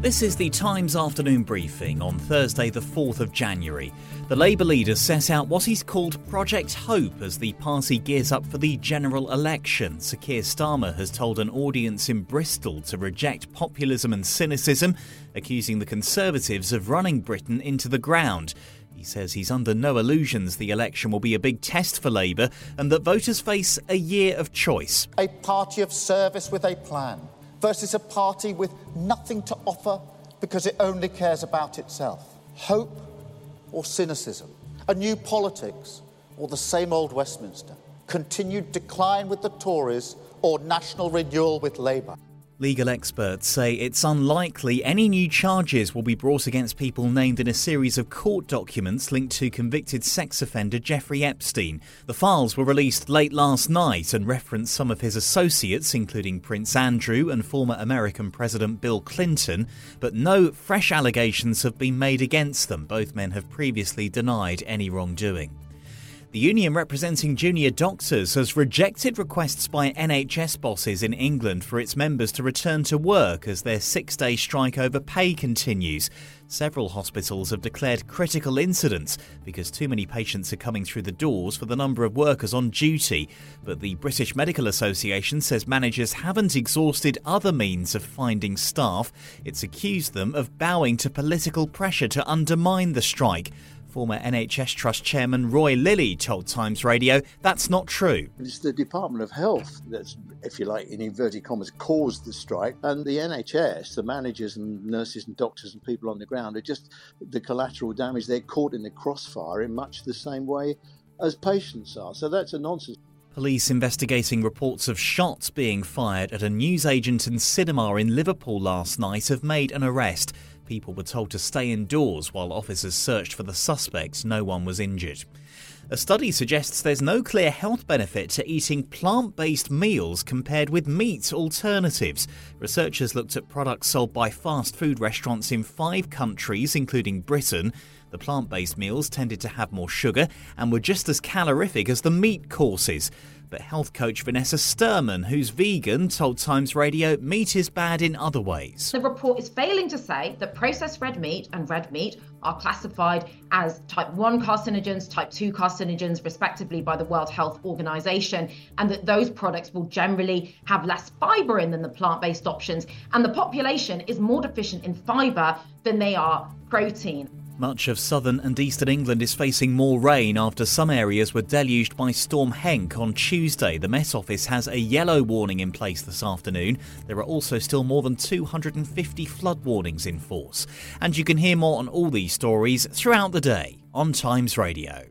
This is the Times afternoon briefing on Thursday, the 4th of January. The Labour leader set out what he's called Project Hope as the party gears up for the general election. Sir Keir Starmer has told an audience in Bristol to reject populism and cynicism, accusing the Conservatives of running Britain into the ground. He says he's under no illusions the election will be a big test for Labour and that voters face a year of choice. A party of service with a plan versus a party with nothing to offer because it only cares about itself. Hope or cynicism? A new politics or the same old Westminster? Continued decline with the Tories or national renewal with Labour? Legal experts say it's unlikely any new charges will be brought against people named in a series of court documents linked to convicted sex offender Jeffrey Epstein. The files were released late last night and reference some of his associates, including Prince Andrew and former American President Bill Clinton, but no fresh allegations have been made against them. Both men have previously denied any wrongdoing. The union representing junior doctors has rejected requests by NHS bosses in England for its members to return to work as their six day strike over pay continues. Several hospitals have declared critical incidents because too many patients are coming through the doors for the number of workers on duty. But the British Medical Association says managers haven't exhausted other means of finding staff. It's accused them of bowing to political pressure to undermine the strike. Former NHS Trust Chairman Roy Lilley told Times Radio that's not true. It's the Department of Health that's, if you like, in inverted commas, caused the strike. And the NHS, the managers and nurses and doctors and people on the ground, are just the collateral damage. They're caught in the crossfire in much the same way as patients are. So that's a nonsense. Police investigating reports of shots being fired at a newsagent and cinema in Liverpool last night have made an arrest. People were told to stay indoors while officers searched for the suspects. No one was injured. A study suggests there's no clear health benefit to eating plant based meals compared with meat alternatives. Researchers looked at products sold by fast food restaurants in five countries, including Britain. The plant based meals tended to have more sugar and were just as calorific as the meat courses. But health coach Vanessa Sturman, who's vegan, told Times Radio meat is bad in other ways. The report is failing to say that processed red meat and red meat are classified as type 1 carcinogens, type 2 carcinogens, respectively, by the World Health Organization, and that those products will generally have less fiber in than the plant based options. And the population is more deficient in fiber than they are protein. Much of southern and eastern England is facing more rain after some areas were deluged by Storm Henk on Tuesday. The Met Office has a yellow warning in place this afternoon. There are also still more than 250 flood warnings in force. And you can hear more on all these stories throughout the day on Times Radio.